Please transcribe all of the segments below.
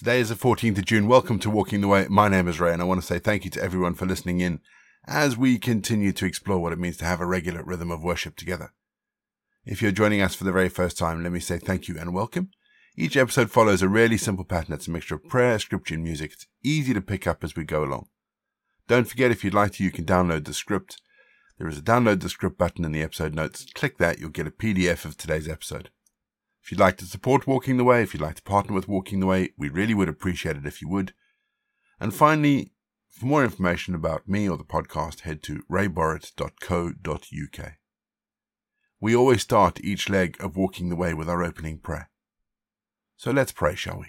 Today is the 14th of June. Welcome to Walking the Way. My name is Ray, and I want to say thank you to everyone for listening in as we continue to explore what it means to have a regular rhythm of worship together. If you're joining us for the very first time, let me say thank you and welcome. Each episode follows a really simple pattern. It's a mixture of prayer, scripture, and music. It's easy to pick up as we go along. Don't forget, if you'd like to, you can download the script. There is a download the script button in the episode notes. Click that, you'll get a PDF of today's episode. If you'd like to support Walking the Way, if you'd like to partner with Walking the Way, we really would appreciate it if you would. And finally, for more information about me or the podcast, head to rayborrett.co.uk. We always start each leg of Walking the Way with our opening prayer. So let's pray, shall we?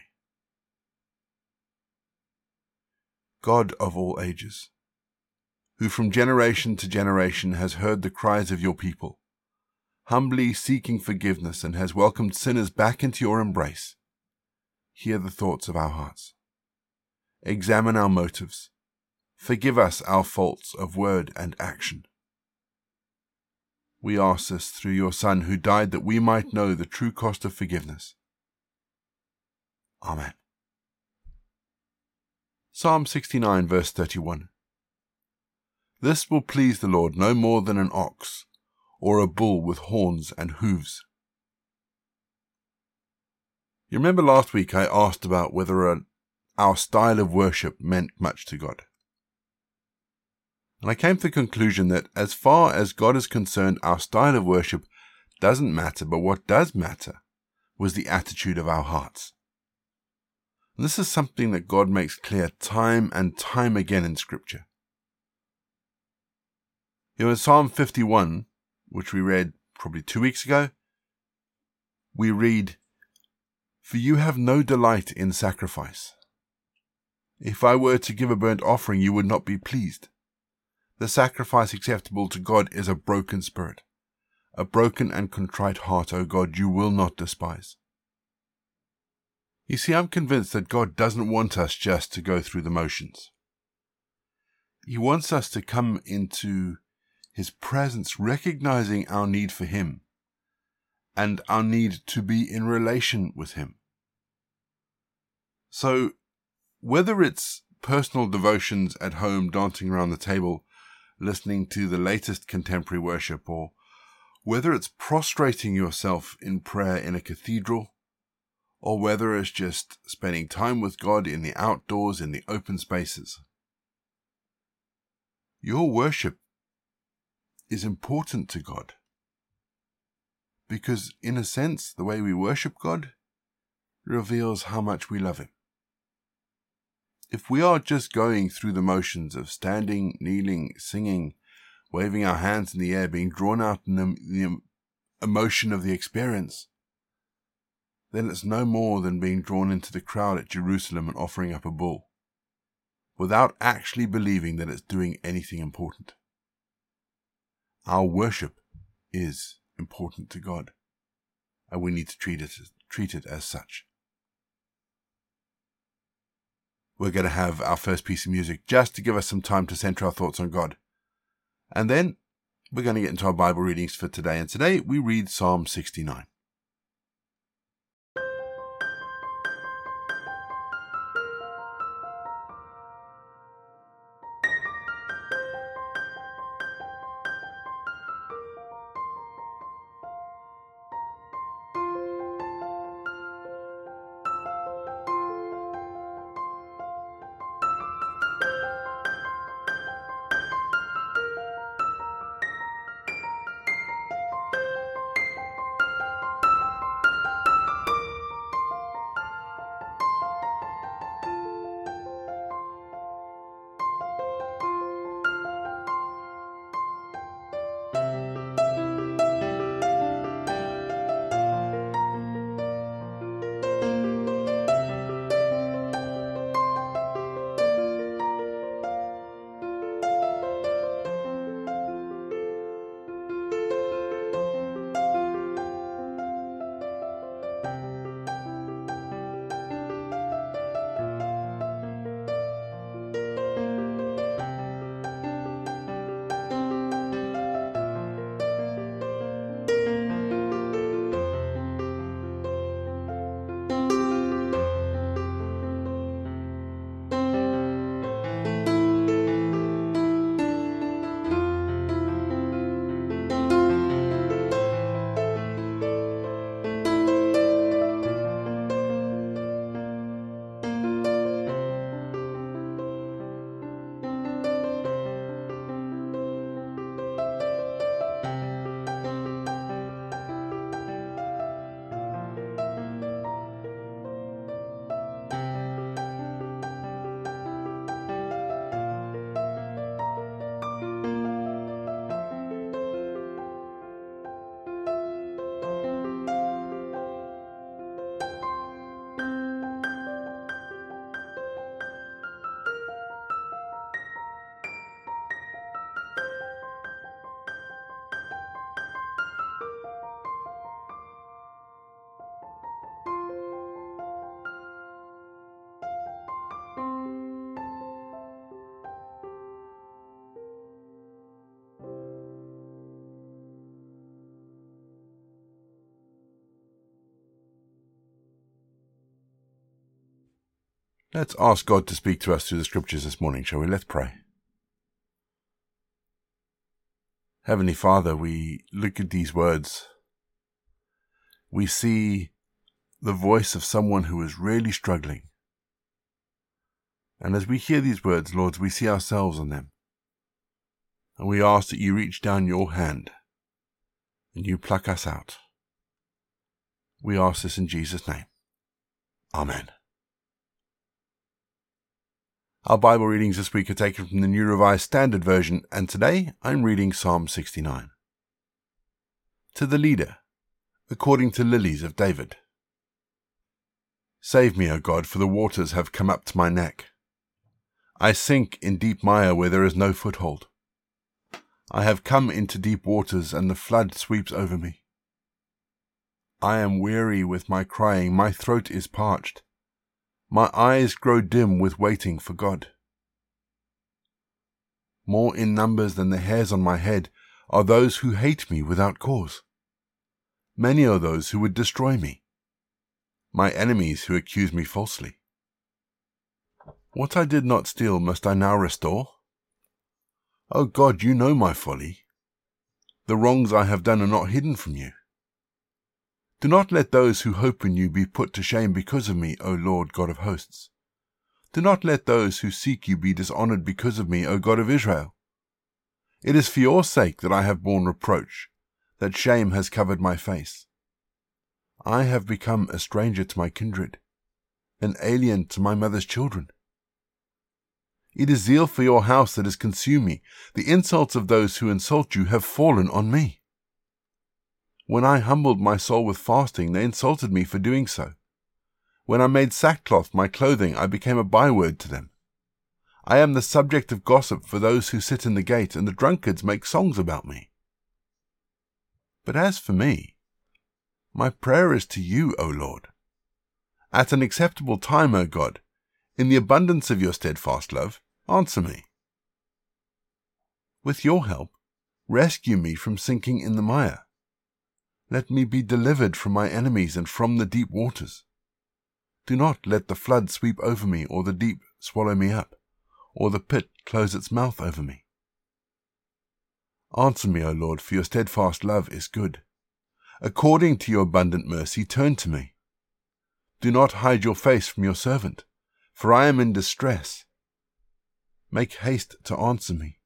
God of all ages, who from generation to generation has heard the cries of your people, humbly seeking forgiveness and has welcomed sinners back into your embrace, hear the thoughts of our hearts. Examine our motives. Forgive us our faults of word and action. We ask this through your Son, who died that we might know the true cost of forgiveness. Amen. Psalm 69, verse 31. This will please the Lord no more than an ox or a bull with horns and hooves. You remember last week I asked about whether a, our style of worship meant much to God. And I came to the conclusion that as far as God is concerned, our style of worship doesn't matter, but what does matter was the attitude of our hearts. And this is something that God makes clear time and time again in Scripture. You know, in Psalm 51, which we read probably two weeks ago, we read, For you have no delight in sacrifice. If I were to give a burnt offering, you would not be pleased. The sacrifice acceptable to God is a broken spirit. A broken and contrite heart, O God, you will not despise. You see, I'm convinced that God doesn't want us just to go through the motions. He wants us to come into His presence, recognizing our need for Him and our need to be in relation with Him. So, whether it's personal devotions at home, dancing around the table, listening to the latest contemporary worship, or whether it's prostrating yourself in prayer in a cathedral, or whether it's just spending time with God in the outdoors, in the open spaces. Your worship is important to God. Because, in a sense, the way we worship God reveals how much we love Him. If we are just going through the motions of standing, kneeling, singing, waving our hands in the air, being drawn out in the, emotion of the experience, then it's no more than being drawn into the crowd at Jerusalem and offering up a bull, without actually believing that it's doing anything important. Our worship is important to God, and we need to treat it, treat it as such we're going to have our first piece of music just to give us some time to center our thoughts on God. And then we're going to get into our Bible readings for today. And today we read Psalm 69. Let's ask God to speak to us through the scriptures this morning, shall we? Let's pray. Heavenly Father, we look at these words. We see the voice of someone who is really struggling. And as we hear these words, Lord, we see ourselves in them. And we ask that you reach down your hand and you pluck us out. We ask this in Jesus' name. Amen. Our Bible readings this week are taken from the New Revised Standard Version, and today I'm reading Psalm 69. To the leader, according to lilies of David. Save me, O God, for the waters have come up to my neck. I sink in deep mire where there is no foothold. I have come into deep waters, and the flood sweeps over me. I am weary with my crying, my throat is parched. My eyes grow dim with waiting for God. More in numbers than the hairs on my head are those who hate me without cause. Many are those who would destroy me, my enemies who accuse me falsely. What I did not steal must I now restore? O oh God, you know my folly. The wrongs I have done are not hidden from you. Do not let those who hope in you be put to shame because of me, O Lord God of hosts. Do not let those who seek you be dishonored because of me, O God of Israel. It is for your sake that I have borne reproach, that shame has covered my face. I have become a stranger to my kindred, an alien to my mother's children. It is zeal for your house that has consumed me. The insults of those who insult you have fallen on me. When I humbled my soul with fasting, they insulted me for doing so. When I made sackcloth my clothing, I became a byword to them. I am the subject of gossip for those who sit in the gate, and the drunkards make songs about me. But as for me, my prayer is to you, O Lord. At an acceptable time, O God, in the abundance of your steadfast love, answer me. With your help, rescue me from sinking in the mire. Let me be delivered from my enemies and from the deep waters. Do not let the flood sweep over me, or the deep swallow me up, or the pit close its mouth over me. Answer me, O Lord, for your steadfast love is good. According to your abundant mercy, turn to me. Do not hide your face from your servant, for I am in distress. Make haste to answer me.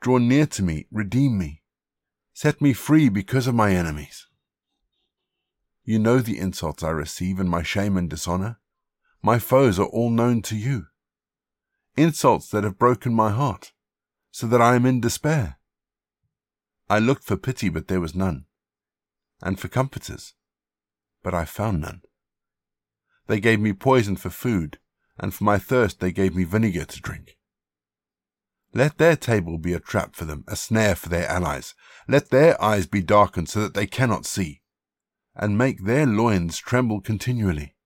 Draw near to me, redeem me. Set me free because of my enemies. You know the insults I receive and my shame and dishonor. My foes are all known to you. Insults that have broken my heart, so that I am in despair. I looked for pity, but there was none, and for comforters, but I found none. They gave me poison for food, and for my thirst they gave me vinegar to drink. Let their table be a trap for them, a snare for their allies. Let their eyes be darkened so that they cannot see, and make their loins tremble continually.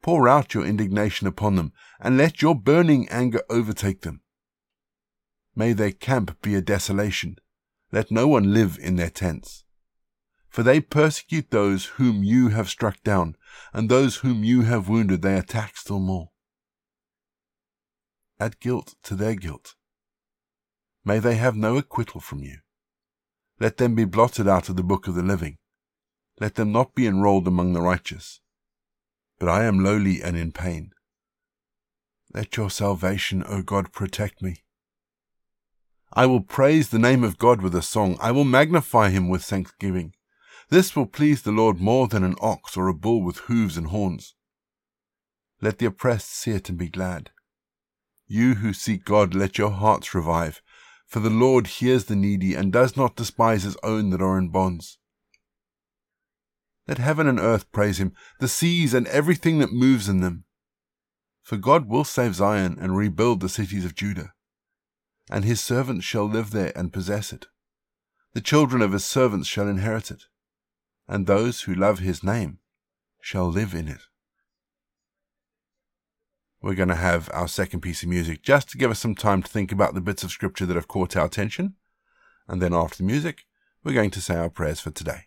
Pour out your indignation upon them, and let your burning anger overtake them. May their camp be a desolation. Let no one live in their tents. For they persecute those whom you have struck down, and those whom you have wounded they attack still more add guilt to their guilt. May they have no acquittal from you. Let them be blotted out of the book of the living. Let them not be enrolled among the righteous. But I am lowly and in pain. Let your salvation, O God, protect me. I will praise the name of God with a song. I will magnify him with thanksgiving. This will please the Lord more than an ox or a bull with hooves and horns. Let the oppressed see it and be glad. You who seek God, let your hearts revive. For the Lord hears the needy and does not despise his own that are in bonds. Let heaven and earth praise him, the seas and everything that moves in them. For God will save Zion and rebuild the cities of Judah, and his servants shall live there and possess it. The children of his servants shall inherit it, and those who love his name shall live in it we're going to have our second piece of music just to give us some time to think about the bits of scripture that have caught our attention. And then after the music, we're going to say our prayers for today.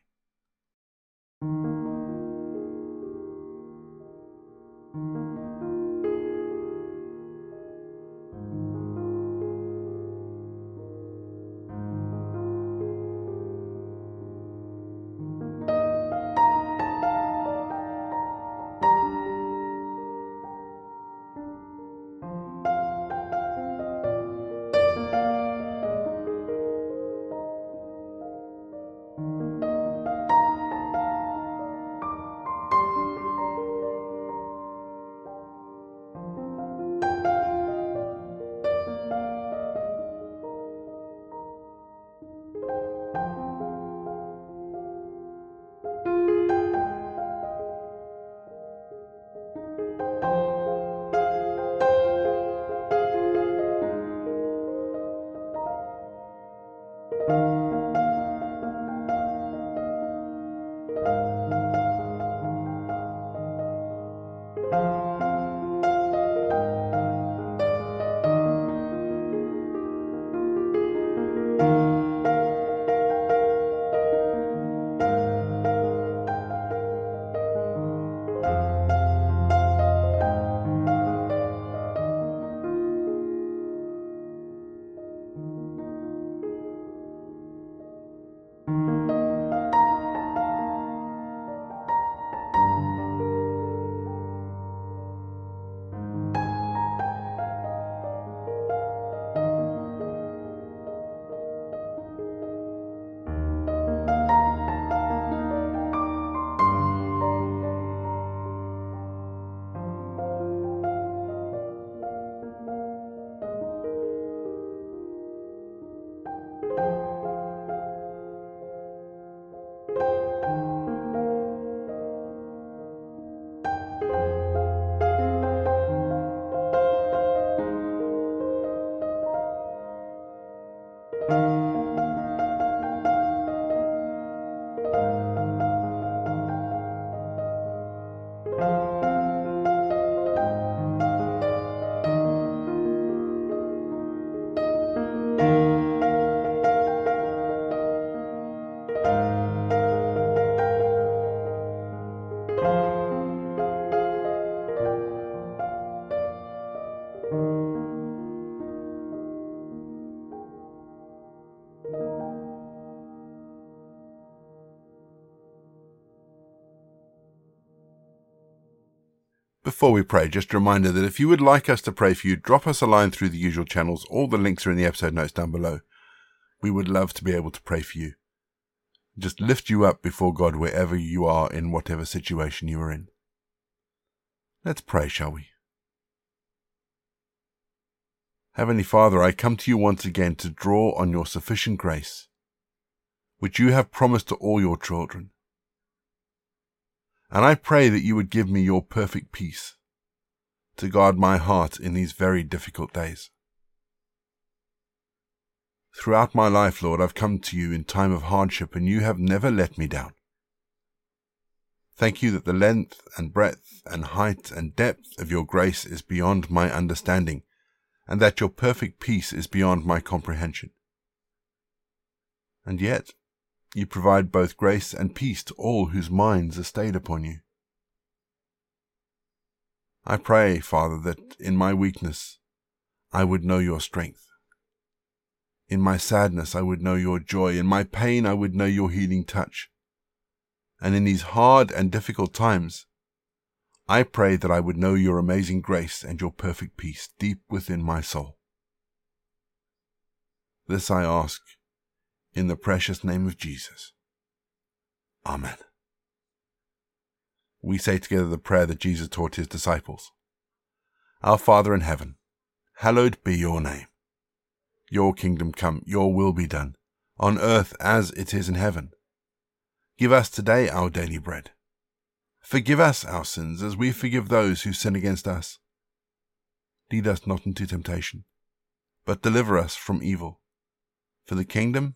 Before we pray, just a reminder that if you would like us to pray for you, drop us a line through the usual channels. All the links are in the episode notes down below. We would love to be able to pray for you. Just lift you up before God wherever you are in whatever situation you are in. Let's pray, shall we? Heavenly Father, I come to you once again to draw on your sufficient grace, which you have promised to all your children. And I pray that you would give me your perfect peace to guard my heart in these very difficult days. Throughout my life, Lord, I've come to you in time of hardship and you have never let me down. Thank you that the length and breadth and height and depth of your grace is beyond my understanding and that your perfect peace is beyond my comprehension. And yet, you provide both grace and peace to all whose minds are stayed upon you. I pray, Father, that in my weakness I would know your strength. In my sadness I would know your joy. In my pain I would know your healing touch. And in these hard and difficult times, I pray that I would know your amazing grace and your perfect peace deep within my soul. This I ask in the precious name of Jesus. Amen. We say together the prayer that Jesus taught his disciples. Our Father in heaven, hallowed be your name. Your kingdom come, your will be done, on earth as it is in heaven. Give us today our daily bread. Forgive us our sins as we forgive those who sin against us. Lead us not into temptation, but deliver us from evil. For the kingdom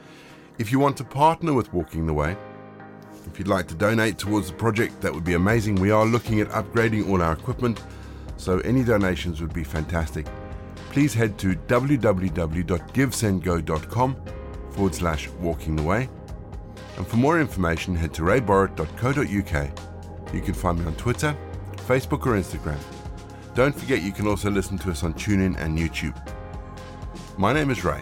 If you want to partner with Walking the Way, if you'd like to donate towards the project, that would be amazing. We are looking at upgrading all our equipment, so any donations would be fantastic. Please head to www.givesendgo.com forward slash walking the way. And for more information, head to rayborrett.co.uk. You can find me on Twitter, Facebook, or Instagram. Don't forget you can also listen to us on TuneIn and YouTube. My name is Ray.